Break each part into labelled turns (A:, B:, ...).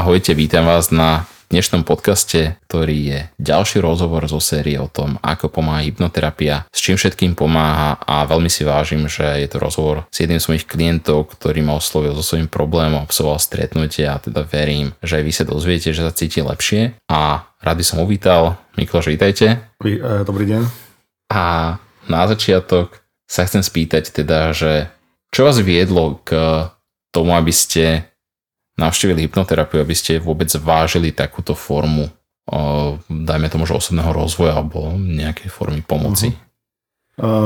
A: Ahojte, vítam vás na dnešnom podcaste, ktorý je ďalší rozhovor zo série o tom, ako pomáha hypnoterapia, s čím všetkým pomáha a veľmi si vážim, že je to rozhovor s jedným z mojich klientov, ktorý ma oslovil so svojím problémom, absolvoval stretnutie a teda verím, že aj vy sa dozviete, že sa cíti lepšie a rady som uvítal. Mikloš, vítajte.
B: E, dobrý deň.
A: A na začiatok sa chcem spýtať teda, že čo vás viedlo k tomu, aby ste navštívili hypnoterapiu, aby ste vôbec vážili takúto formu, dajme tomu, že osobného rozvoja alebo nejakej formy pomoci?
B: Uh-huh.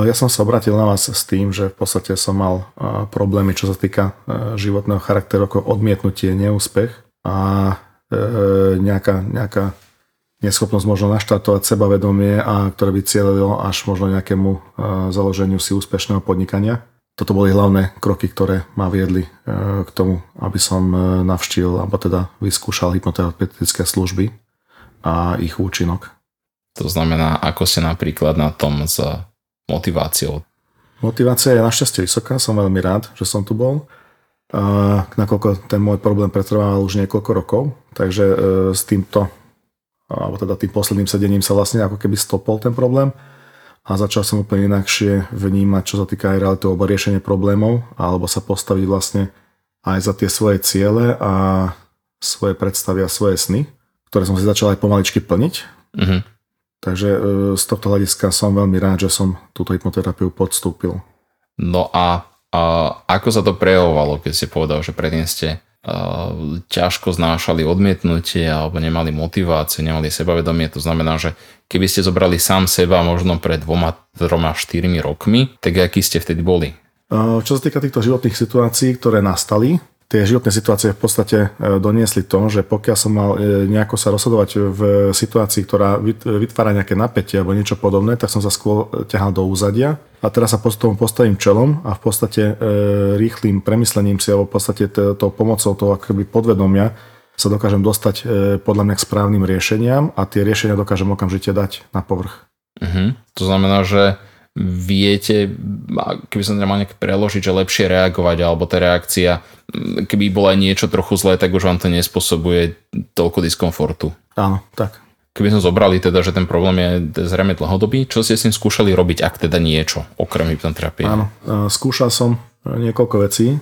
B: Ja som sa obratil na vás s tým, že v podstate som mal problémy, čo sa týka životného charakteru, ako odmietnutie, neúspech a nejaká, nejaká neschopnosť možno naštartovať sebavedomie a ktoré by cieľilo až možno nejakému založeniu si úspešného podnikania toto boli hlavné kroky, ktoré ma viedli e, k tomu, aby som e, navštívil, alebo teda vyskúšal hypnoterapeutické služby a ich účinok.
A: To znamená, ako ste napríklad na tom s motiváciou?
B: Motivácia je našťastie vysoká, som veľmi rád, že som tu bol. Nakoľko ten môj problém pretrvával už niekoľko rokov, takže e, s týmto, alebo teda tým posledným sedením sa vlastne ako keby stopol ten problém a začal som úplne inakšie vnímať, čo sa týka aj realitu alebo riešenie problémov, alebo sa postaviť vlastne aj za tie svoje ciele a svoje predstavy a svoje sny, ktoré som si začal aj pomaličky plniť. Uh-huh. Takže e, z tohto hľadiska som veľmi rád, že som túto hypnoterapiu podstúpil.
A: No a, a ako sa to prejavovalo, keď ste povedal, že predtým ste ťažko znášali odmietnutie alebo nemali motiváciu, nemali sebavedomie. To znamená, že keby ste zobrali sám seba možno pred dvoma, troma, štyrmi rokmi, tak aký ste vtedy boli?
B: Čo sa týka týchto životných situácií, ktoré nastali, tie životné situácie v podstate e, doniesli to, že pokiaľ som mal e, nejako sa rozhodovať v situácii, ktorá vytvára nejaké napätie alebo niečo podobné, tak som sa skôr ťahal do úzadia a teraz sa tomu postavím čelom a v podstate e, rýchlým premyslením si alebo v podstate tou pomocou toho akoby podvedomia sa dokážem dostať podľa mňa k správnym riešeniam a tie riešenia dokážem okamžite dať na povrch.
A: Uh-huh. To znamená, že viete, keby som to mal nejak preložiť, že lepšie reagovať, alebo tá reakcia, keby bola niečo trochu zlé, tak už vám to nespôsobuje toľko diskomfortu.
B: Áno, tak.
A: Keby sme zobrali teda, že ten problém je zrejme dlhodobý, čo ste s tým skúšali robiť, ak teda niečo, okrem hypnoterapie?
B: Áno, e, skúšal som niekoľko vecí. E,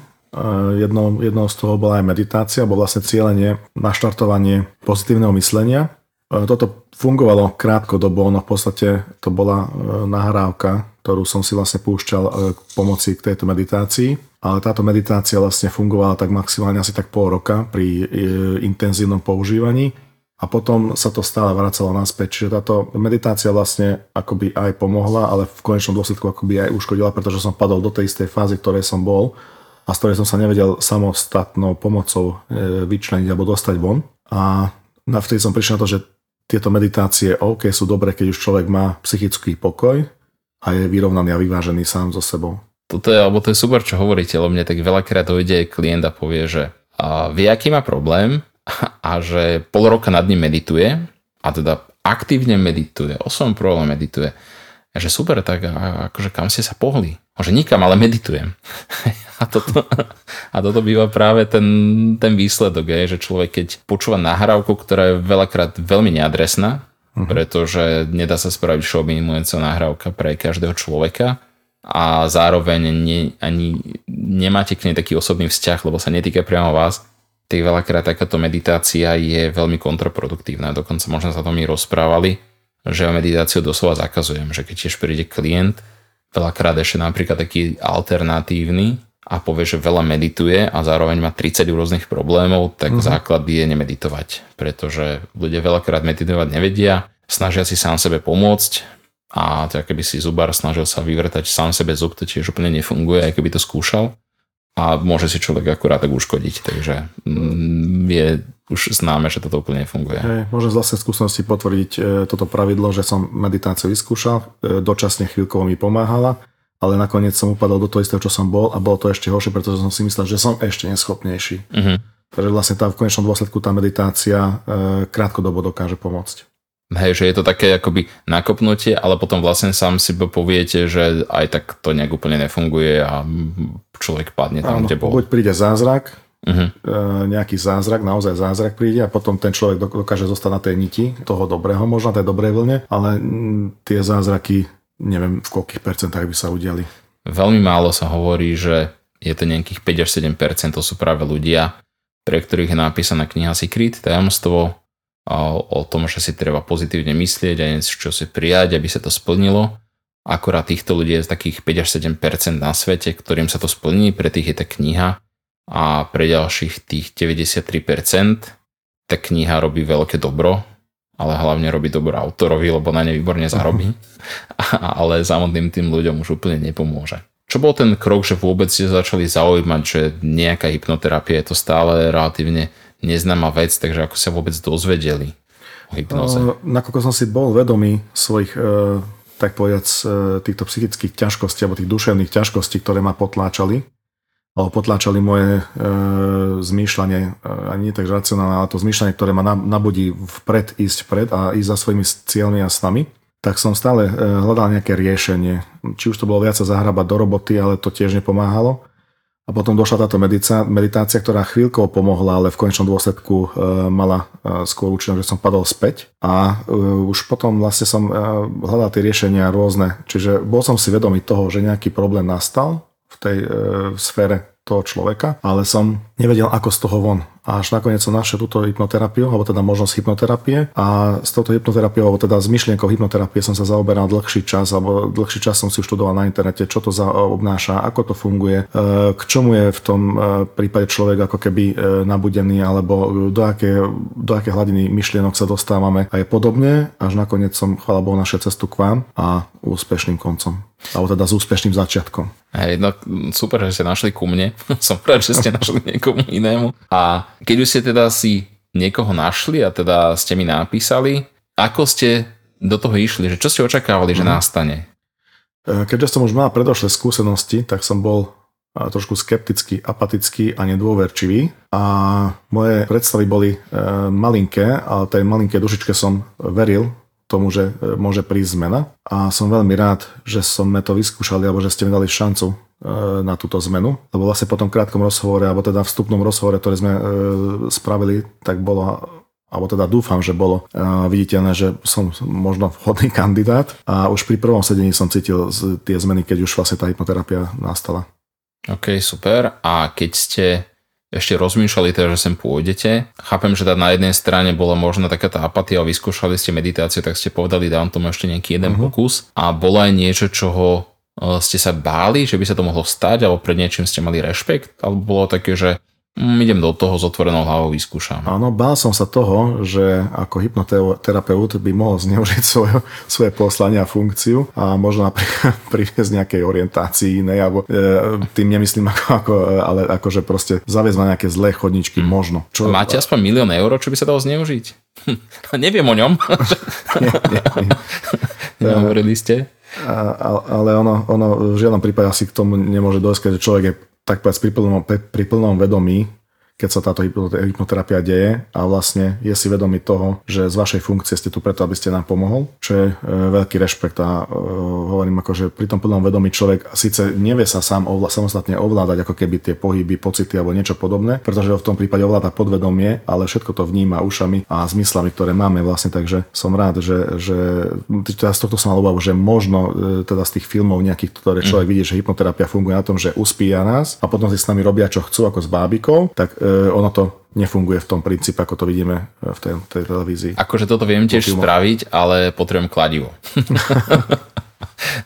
B: jednou, jednou z toho bola aj meditácia, bolo vlastne cieľenie, naštartovanie pozitívneho myslenia E, toto fungovalo krátkodobo, no v podstate to bola e, nahrávka, ktorú som si vlastne púšťal e, k pomoci k tejto meditácii. Ale táto meditácia vlastne fungovala tak maximálne asi tak pol roka pri intenzívnom používaní a potom sa to stále vracalo naspäť. Čiže táto meditácia vlastne akoby aj pomohla, ale v konečnom dôsledku akoby aj uškodila, pretože som padol do tej istej fázy, ktorej som bol a z ktorej som sa nevedel samostatnou pomocou vyčleniť alebo dostať von. A vtedy som prišiel na to, že tieto meditácie OK sú dobré, keď už človek má psychický pokoj a je vyrovnaný a vyvážený sám so sebou.
A: Toto je, alebo to je super, čo hovoríte, lebo mne tak veľakrát dojde klient a povie, že a vie, aký má problém a že pol roka nad ním medituje a teda aktívne medituje, o svojom probléme medituje. A že super, tak a, akože kam ste sa pohli? Že nikam, ale meditujem. A toto, a toto býva práve ten, ten výsledok, je, že človek keď počúva nahrávku, ktorá je veľakrát veľmi neadresná, uh-huh. pretože nedá sa spraviť všeobjímujúca nahrávka pre každého človeka a zároveň ne, ani nemáte k nej taký osobný vzťah, lebo sa netýka priamo vás, tak veľakrát takáto meditácia je veľmi kontraproduktívna. Dokonca možno sa to mi rozprávali, že meditáciu doslova zakazujem, že keď tiež príde klient, veľakrát ešte napríklad taký alternatívny, a povie, že veľa medituje a zároveň má 30 rôznych problémov, tak uh-huh. základ je nemeditovať. Pretože ľudia veľakrát meditovať nevedia, snažia si sám sebe pomôcť a tak keby si zubar snažil sa vyvrtať sám sebe zub, to tiež úplne nefunguje, aj keby to skúšal. A môže si človek akurát tak uškodiť, takže mm, je už známe, že toto úplne nefunguje.
B: Hey, môžem z vlastnej skúsenosti potvrdiť e, toto pravidlo, že som meditáciu vyskúšal, e, dočasne chvíľkovo mi pomáhala, ale nakoniec som upadol do toho istého, čo som bol a bolo to ešte horšie, pretože som si myslel, že som ešte neschopnejší. Uh-huh. Takže vlastne tá v konečnom dôsledku tá meditácia e, krátkodobo dokáže pomôcť.
A: Hej, že je to také akoby nakopnutie, ale potom vlastne sám si poviete, že aj tak to nejak úplne nefunguje a človek padne tam, Áno, kde bol.
B: Buď príde zázrak, uh-huh. nejaký zázrak, naozaj zázrak príde a potom ten človek dokáže zostať na tej niti toho dobrého, možno tej dobrej vlne, ale mm, tie zázraky neviem v koľkých percentách by sa udiali.
A: Veľmi málo sa hovorí, že je to nejakých 5 až 7 to sú práve ľudia, pre ktorých je napísaná kniha Secret, tajomstvo, o tom, že si treba pozitívne myslieť a niečo si prijať, aby sa to splnilo. Akorát týchto ľudí je z takých 5 až 7 na svete, ktorým sa to splní, pre tých je tá kniha a pre ďalších tých 93% tá kniha robí veľké dobro, ale hlavne robí dobro autorovi, lebo na ne výborne zarobí, ale samotným tým ľuďom už úplne nepomôže. Čo bol ten krok, že vôbec ste začali zaujímať, že nejaká hypnoterapia je to stále relatívne neznáma vec, takže ako sa vôbec dozvedeli o hypnoze?
B: Nakoľko som si bol vedomý svojich, uh, tak povedať, uh, týchto psychických ťažkostí alebo tých duševných ťažkostí, ktoré ma potláčali, alebo potláčali moje e, zmýšľanie, e, ani nie tak racionálne, ale to zmýšľanie, ktoré ma nabudí vpred, ísť vpred a ísť za svojimi cieľmi a snami tak som stále e, hľadal nejaké riešenie. Či už to bolo viac sa zahrabať do roboty, ale to tiež nepomáhalo. A potom došla táto meditácia, meditácia ktorá chvíľkou pomohla, ale v konečnom dôsledku e, mala e, skôr účinok, že som padol späť. A už potom vlastne som hľadal tie riešenia rôzne. Čiže bol som si vedomý toho, že nejaký problém nastal v tej sfére toho človeka, ale som nevedel, ako z toho von. A až nakoniec som našiel túto hypnoterapiu, alebo teda možnosť hypnoterapie. A s touto hypnoterapiou, alebo teda s myšlienkou hypnoterapie som sa zaoberal dlhší čas, alebo dlhší čas som si študoval na internete, čo to za obnáša, ako to funguje, e, k čomu je v tom e, prípade človek ako keby e, nabudený, alebo do aké, do aké hladiny myšlienok sa dostávame a je podobne. Až nakoniec som, chvála Bohu, našiel cestu k vám a úspešným koncom. Alebo teda s úspešným začiatkom.
A: Hej, no super, že ste našli ku mne. Som rád, že ste našli niekomu inému. A keď už ste teda si niekoho našli a teda ste mi napísali, ako ste do toho išli, že čo ste očakávali, že mm. nastane?
B: E, keďže som už mal predošlé skúsenosti, tak som bol e, trošku skeptický, apatický a nedôverčivý. A moje predstavy boli e, malinké, ale tej malinké dušičke som veril, tomu, že e, môže prísť zmena. A som veľmi rád, že sme to vyskúšali, alebo že ste mi dali šancu e, na túto zmenu. Lebo vlastne po tom krátkom rozhovore, alebo teda vstupnom rozhovore, ktorý sme e, spravili, tak bolo alebo teda dúfam, že bolo viditeľné, že som možno vhodný kandidát a už pri prvom sedení som cítil tie zmeny, keď už vlastne tá hypnoterapia nastala.
A: OK, super. A keď ste ešte rozmýšľali teda, že sem pôjdete. Chápem, že tá na jednej strane bola možno taká tá apatia a vyskúšali ste meditáciu, tak ste povedali, dám tomu ešte nejaký jeden uh-huh. pokus. A bolo aj niečo, čoho e, ste sa báli, že by sa to mohlo stať, alebo pred niečím ste mali rešpekt, alebo bolo také, že Mm, idem do toho s otvorenou hlavou, vyskúšam.
B: Áno, bál som sa toho, že ako hypnoterapeut by mohol zneužiť svoje, svoje poslanie a funkciu a možno napríklad priviesť nejakej orientácii inej, alebo e, tým nemyslím ako, ako ale akože proste zaviesť na nejaké zlé chodničky, hmm. možno.
A: Čo, Máte aspoň milión eur, čo by sa dalo zneužiť? Neviem o ňom. nie, nie, nie. Nehovorili ste?
B: A, ale ono, ono v žiadnom prípade asi k tomu nemôže dojsť, keď človek je tak povedať pri plnom, pri plnom vedomí keď sa táto hypnoterapia deje a vlastne je si vedomý toho, že z vašej funkcie ste tu preto, aby ste nám pomohol, čo je e, veľký rešpekt a e, hovorím ako, že pri tom plnom vedomí človek síce nevie sa sám ovla, samostatne ovládať ako keby tie pohyby, pocity alebo niečo podobné, pretože ho v tom prípade ovláda podvedomie, ale všetko to vníma ušami a zmyslami, ktoré máme vlastne, takže som rád, že, že teda z tohto som mal obavu, že možno e, teda z tých filmov nejakých, ktoré človek mm. vidí, že hypnoterapia funguje na tom, že uspíja nás a potom si s nami robia čo chcú ako s bábikou, tak ono to nefunguje v tom princípe, ako to vidíme v tej, tej televízii.
A: Akože toto viem tiež spraviť, ale potrebujem kladivo.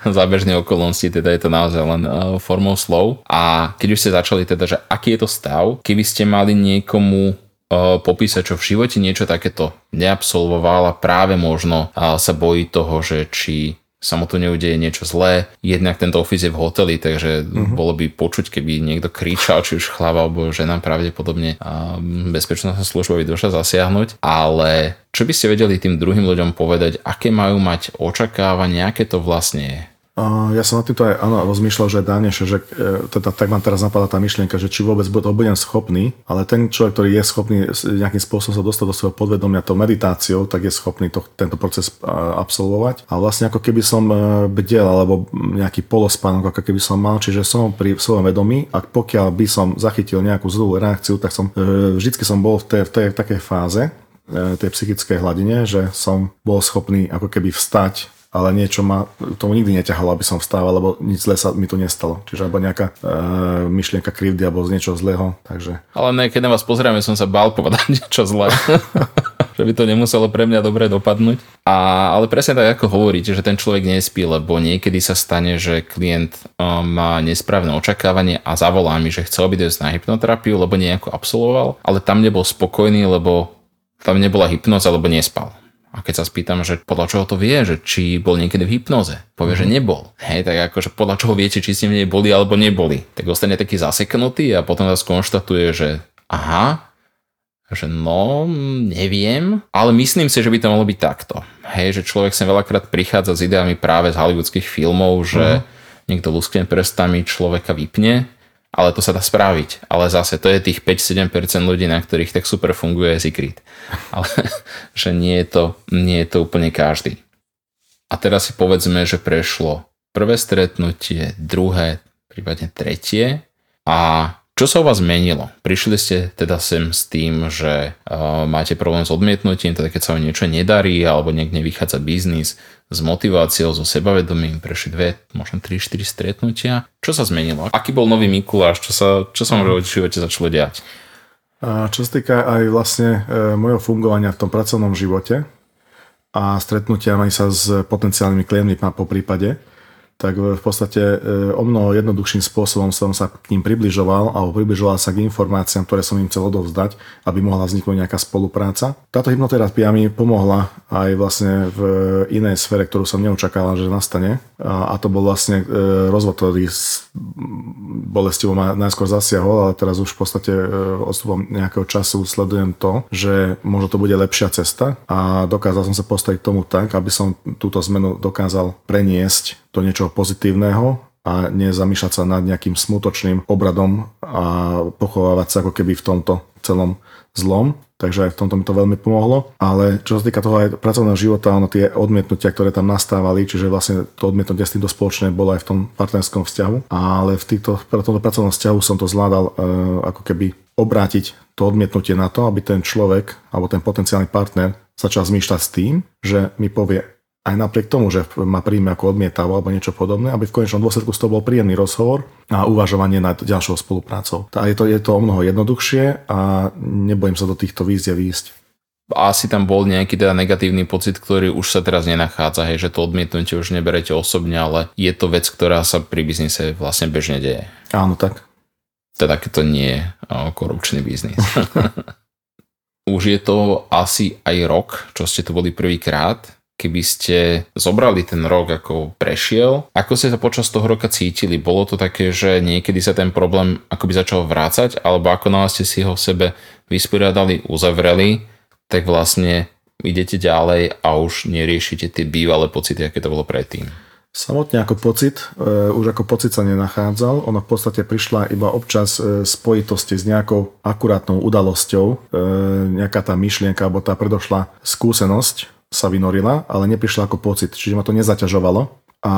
A: za bežné okolnosti, teda je to naozaj len uh, formou slov. A keď už ste začali teda, že aký je to stav, keby ste mali niekomu uh, popísať, čo v živote niečo takéto neabsolvoval a práve možno uh, sa bojí toho, že či sa mu tu neudeje niečo zlé. Jednak tento office je v hoteli, takže uh-huh. bolo by počuť, keby niekto kričal, či už chlava alebo žena pravdepodobne a bezpečnostná služba by došla zasiahnuť. Ale čo by ste vedeli tým druhým ľuďom povedať, aké majú mať očakávania, aké to vlastne je?
B: Ja som na týmto aj áno, rozmýšľal, že dávnejšie, že e, teda, tak mám teraz napadá tá myšlienka, že či vôbec to budem schopný, ale ten človek, ktorý je schopný nejakým spôsobom sa dostať do svojho podvedomia tou meditáciou, tak je schopný to, tento proces absolvovať. A vlastne ako keby som e, bdel, alebo nejaký polospánok, ako keby som mal, čiže som pri svojom vedomí a pokiaľ by som zachytil nejakú zlú reakciu, tak som e, vždycky som bol v tej, v tej v takej fáze, tej psychickej hladine, že som bol schopný ako keby vstať ale niečo ma tomu nikdy neťahalo, aby som vstával, lebo nič zlé sa mi tu nestalo. Čiže alebo nejaká e, myšlienka krivdy alebo z niečoho zlého. Takže...
A: Ale ne, keď na vás pozrieme, som sa bál povedať niečo zlé. že by to nemuselo pre mňa dobre dopadnúť. A, ale presne tak, ako hovoríte, že ten človek nespí, lebo niekedy sa stane, že klient um, má nesprávne očakávanie a zavolá mi, že chcel by dojsť na hypnoterapiu, lebo nejako absolvoval, ale tam nebol spokojný, lebo tam nebola hypnoza, alebo nespal. A keď sa spýtam, že podľa čoho to vie, že či bol niekedy v hypnoze, povie, mm. že mhm. nebol. Hej, tak akože podľa čoho viete, či ste v nej boli alebo neboli. Tak ostane taký zaseknutý a potom sa skonštatuje, že aha, že no, neviem, ale myslím si, že by to malo byť takto. Hej, že človek sa veľakrát prichádza s ideami práve z hollywoodských filmov, že mm. niekto luskne prstami, človeka vypne ale to sa dá spraviť. Ale zase to je tých 5-7% ľudí, na ktorých tak super funguje Secret. Ale že nie je, to, nie je to úplne každý. A teraz si povedzme, že prešlo prvé stretnutie, druhé, prípadne tretie a čo sa u vás zmenilo? Prišli ste teda sem s tým, že uh, máte problém s odmietnutím, teda keď sa vám niečo nedarí alebo niekde nevychádza biznis, s motiváciou, so sebavedomím, prešli dve, možno 3-4 stretnutia. Čo sa zmenilo? Aký bol nový Mikuláš? Čo sa, čo sa v živote začalo diať?
B: A čo sa týka aj vlastne e, mojho fungovania v tom pracovnom živote a stretnutiami sa s potenciálnymi klientmi po prípade, tak v podstate e, o mnoho jednoduchším spôsobom som sa k ním približoval alebo približoval sa k informáciám, ktoré som im chcel odovzdať, aby mohla vzniknúť nejaká spolupráca. Táto hypnoterapia mi pomohla aj vlastne v inej sfere, ktorú som neočakával, že nastane a to bol vlastne e, rozvod, ktorý s bolestivou ma najskôr zasiahol, ale teraz už v podstate e, odstupom nejakého času sledujem to, že možno to bude lepšia cesta a dokázal som sa postaviť tomu tak, aby som túto zmenu dokázal preniesť do niečoho pozitívneho a nezamýšľať sa nad nejakým smutočným obradom a pochovávať sa ako keby v tomto celom zlom. Takže aj v tomto mi to veľmi pomohlo. Ale čo sa týka toho aj pracovného života, ono tie odmietnutia, ktoré tam nastávali, čiže vlastne to odmietnutie s týmto spoločné bolo aj v tom partnerskom vzťahu. Ale v, týchto, v tomto pracovnom vzťahu som to zvládal e, ako keby obrátiť to odmietnutie na to, aby ten človek alebo ten potenciálny partner začal zmýšľať s tým, že mi povie, aj napriek tomu, že ma príjme ako odmietavo alebo niečo podobné, aby v konečnom dôsledku z toho bol príjemný rozhovor a uvažovanie nad ďalšou spoluprácou. A je to, je to o mnoho jednoduchšie a nebojím sa do týchto víziev výjsť.
A: Asi tam bol nejaký teda negatívny pocit, ktorý už sa teraz nenachádza, hej, že to odmietnutie už neberete osobne, ale je to vec, ktorá sa pri biznise vlastne bežne deje.
B: Áno, tak.
A: Teda keď to nie je korupčný biznis. už je to asi aj rok, čo ste tu boli prvýkrát keby ste zobrali ten rok, ako prešiel, ako ste sa počas toho roka cítili? Bolo to také, že niekedy sa ten problém akoby začal vrácať, alebo ako náhle ste si ho v sebe vysporiadali, uzavreli, tak vlastne idete ďalej a už neriešite tie bývalé pocity, aké to bolo predtým?
B: Samotne ako pocit, e, už ako pocit sa nenachádzal, ona v podstate prišla iba občas e, spojitosti s nejakou akurátnou udalosťou, e, nejaká tá myšlienka alebo tá predošla skúsenosť, sa vynorila, ale neprišla ako pocit, čiže ma to nezaťažovalo a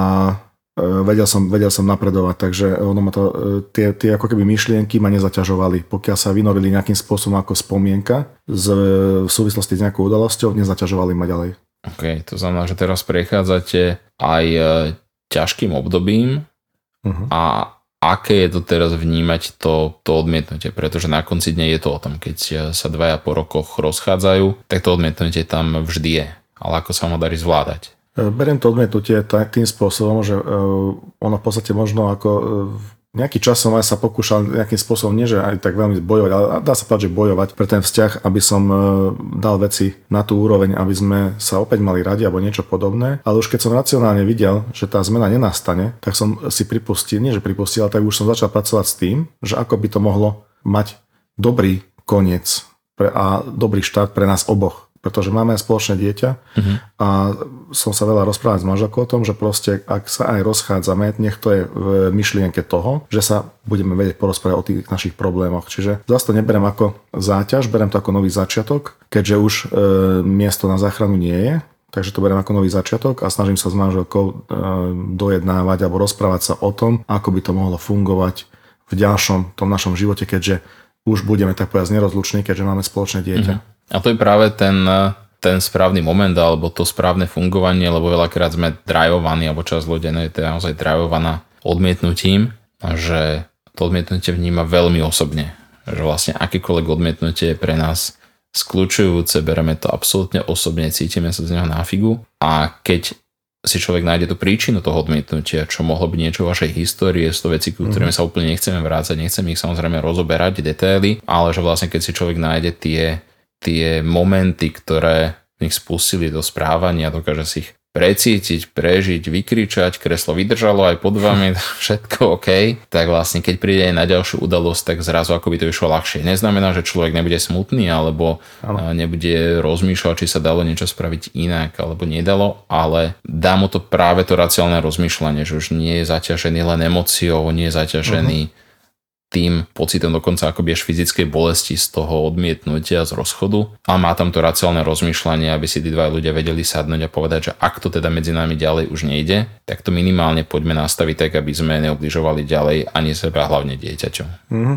B: e, vedel som, vedel som napredovať, takže ono ma to, e, tie, tie ako keby myšlienky ma nezaťažovali. Pokiaľ sa vynorili nejakým spôsobom ako spomienka z, v súvislosti s nejakou udalosťou, nezaťažovali ma ďalej.
A: OK, to znamená, že teraz prechádzate aj e, ťažkým obdobím uh-huh. a aké je to teraz vnímať to, to odmietnutie, pretože na konci dne je to o tom, keď sa dvaja po rokoch rozchádzajú, tak to odmietnutie tam vždy je. Ale ako sa ho darí zvládať?
B: Beriem to odmietnutie tým spôsobom, že e, ono v podstate možno ako e, nejaký čas som aj sa pokúšal nejakým spôsobom, nie že aj tak veľmi bojovať, ale dá sa povedať, že bojovať pre ten vzťah, aby som e, dal veci na tú úroveň, aby sme sa opäť mali radi alebo niečo podobné. Ale už keď som racionálne videl, že tá zmena nenastane, tak som si pripustil, nie že pripustil, ale tak už som začal pracovať s tým, že ako by to mohlo mať dobrý koniec pre, a dobrý štart pre nás oboch. Pretože máme spoločné dieťa uh-huh. a som sa veľa rozprávať s manželkou o tom, že proste ak sa aj rozchádzame, nech to je v myšlienke toho, že sa budeme vedieť porozprávať o tých našich problémoch. Čiže zase to neberiem ako záťaž, berem to ako nový začiatok, keďže už e, miesto na záchranu nie je, Takže to beriem ako nový začiatok a snažím sa s manželkou e, dojednávať alebo rozprávať sa o tom, ako by to mohlo fungovať v ďalšom tom našom živote, keďže už budeme tak povedať nerozluční, keďže máme spoločné dieťa. Mm-hmm.
A: A to je práve ten, ten správny moment alebo to správne fungovanie, lebo veľakrát sme drajovaní, alebo časť ľudia no je to naozaj drajovaná odmietnutím, že to odmietnutie vníma veľmi osobne. Že vlastne akékoľvek odmietnutie je pre nás skľúčujúce, bereme to absolútne osobne, cítime sa z neho na figu a keď si človek nájde tú príčinu toho odmietnutia, čo mohlo byť niečo v vašej histórie, z to veci, ku ktorým mm. sa úplne nechceme vrácať, nechceme ich samozrejme rozoberať, detaily, ale že vlastne keď si človek nájde tie tie momenty, ktoré nich spustili do správania, dokáže si ich precítiť, prežiť, vykričať, kreslo vydržalo aj pod vami, všetko OK, tak vlastne keď príde aj na ďalšiu udalosť, tak zrazu ako by to vyšlo ľahšie. Neznamená, že človek nebude smutný alebo ano. nebude rozmýšľať, či sa dalo niečo spraviť inak alebo nedalo, ale dá mu to práve to racionálne rozmýšľanie, že už nie je zaťažený len emóciou, nie je zaťažený uh-huh tým pocitom dokonca akoby až fyzickej bolesti z toho odmietnutia, z rozchodu a má tam to racionálne rozmýšľanie, aby si tí dva ľudia vedeli sadnúť a povedať, že ak to teda medzi nami ďalej už nejde, tak to minimálne poďme nastaviť tak, aby sme neobližovali ďalej ani seba, hlavne dieťaťu.
B: Uh-huh.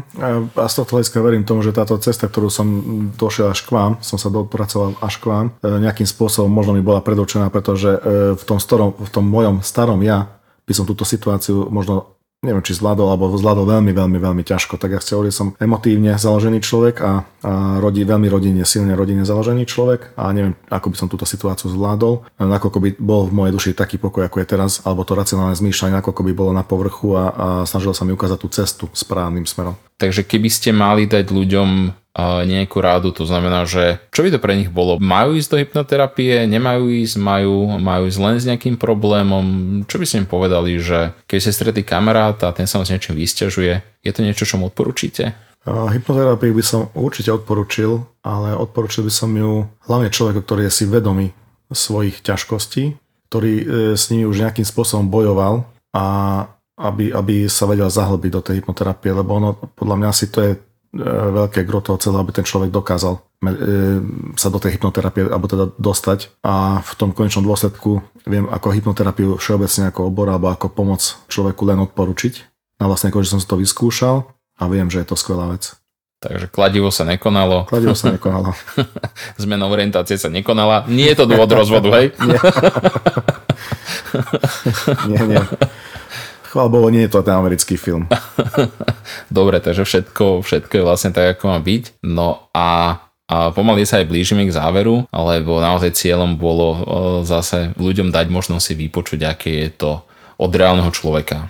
B: A z tohto hľadiska verím tomu, že táto cesta, ktorú som došiel až k vám, som sa dopracoval až k vám, e, nejakým spôsobom možno mi bola predurčená, pretože e, v tom, starom, v tom mojom starom ja by som túto situáciu možno neviem, či zvládol, alebo zvládol veľmi, veľmi, veľmi ťažko. Tak ja chcel hovoril, som emotívne založený človek a, a rodí, veľmi rodine, silne rodine založený človek a neviem, ako by som túto situáciu zvládol, nakoľko by bol v mojej duši taký pokoj, ako je teraz, alebo to racionálne zmýšľanie, nakoľko by bolo na povrchu a, a snažil sa mi ukázať tú cestu správnym smerom.
A: Takže keby ste mali dať ľuďom nejakú rádu, to znamená, že čo by to pre nich bolo? Majú ísť do hypnoterapie, nemajú ísť, majú, majú ísť len s nejakým problémom? Čo by ste im povedali, že keď ste stretli kamaráta a ten sa vás niečím vysťažuje, je to niečo, čo mu odporúčite?
B: Hypnoterapiu by som určite odporučil, ale odporučil by som ju hlavne človeku, ktorý je si vedomý svojich ťažkostí, ktorý e, s nimi už nejakým spôsobom bojoval a aby, aby sa vedel zahlbiť do tej hypnoterapie, lebo ono, podľa mňa si to je veľké gro toho celého, aby ten človek dokázal e, sa do tej hypnoterapie alebo teda dostať a v tom konečnom dôsledku viem ako hypnoterapiu všeobecne ako obor alebo ako pomoc človeku len odporučiť. Na vlastne že som si to vyskúšal a viem, že je to skvelá vec.
A: Takže kladivo sa nekonalo.
B: Kladivo sa nekonalo.
A: Zmena orientácie sa nekonala. Nie je to dôvod rozvodu, hej?
B: Nie, nie. Chvála Bohu, nie je to ten americký film.
A: Dobre, takže všetko, všetko je vlastne tak, ako má byť. No a a pomaly sa aj blížime k záveru, lebo naozaj cieľom bolo zase ľuďom dať možnosť si vypočuť, aké je to od reálneho človeka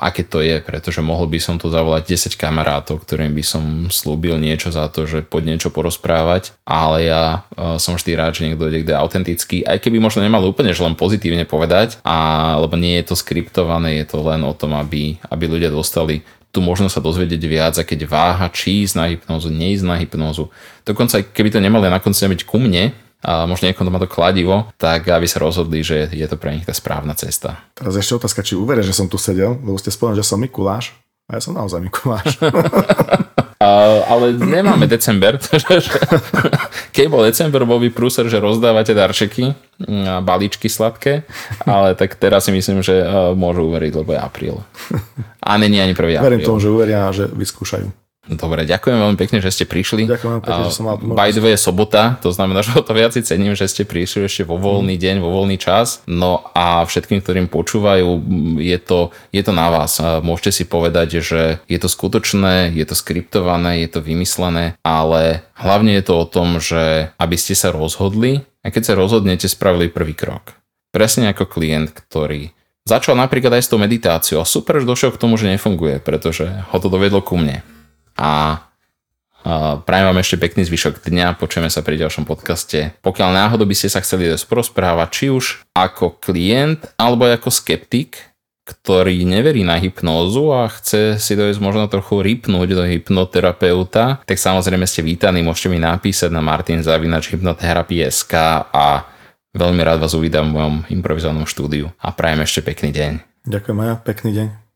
A: aké to je, pretože mohol by som tu zavolať 10 kamarátov, ktorým by som slúbil niečo za to, že poď niečo porozprávať, ale ja som vždy rád, že niekto dojde, kde autentický, aj keby možno nemal úplne že len pozitívne povedať, a, lebo nie je to skriptované, je to len o tom, aby, aby ľudia dostali tu možno sa dozvedieť viac a keď váha, či ísť na hypnózu, neísť na hypnózu. Dokonca keby to nemali na konci byť ku mne, a možno niekomu to má to kladivo, tak aby sa rozhodli, že je to pre nich tá správna cesta.
B: Teraz ešte otázka, či uveria, že som tu sedel, lebo ste spomenuli, že som Mikuláš. A ja som naozaj Mikuláš.
A: Uh, ale nemáme december. Keď bol december, bol by prúser, že rozdávate darčeky, balíčky sladké, ale tak teraz si myslím, že uh, môžu uveriť, lebo je apríl. A není ani prvý
B: apríl. Verím tomu, že uveria, že vyskúšajú.
A: Dobre, ďakujem veľmi pekne, že ste prišli.
B: Ďakujem pekne, že som mal
A: By the way, je sobota, to znamená, že o to viac cením, že ste prišli ešte vo voľný deň, vo voľný čas. No a všetkým, ktorým počúvajú, je to, je to na vás. Môžete si povedať, že je to skutočné, je to skriptované, je to vymyslené, ale hlavne je to o tom, že aby ste sa rozhodli a keď sa rozhodnete, spravili prvý krok. Presne ako klient, ktorý začal napríklad aj s tou meditáciou a super, že došiel k tomu, že nefunguje, pretože ho to dovedlo ku mne a prajem vám ešte pekný zvyšok dňa, počujeme sa pri ďalšom podcaste. Pokiaľ náhodou by ste sa chceli dosť porozprávať, či už ako klient alebo ako skeptik, ktorý neverí na hypnózu a chce si dojsť možno trochu ripnúť do hypnoterapeuta, tak samozrejme ste vítaní, môžete mi napísať na martinzavinačhypnoterapie.sk a veľmi rád vás uvídam v mojom improvizovanom štúdiu a prajem ešte pekný deň.
B: Ďakujem Maja, pekný deň.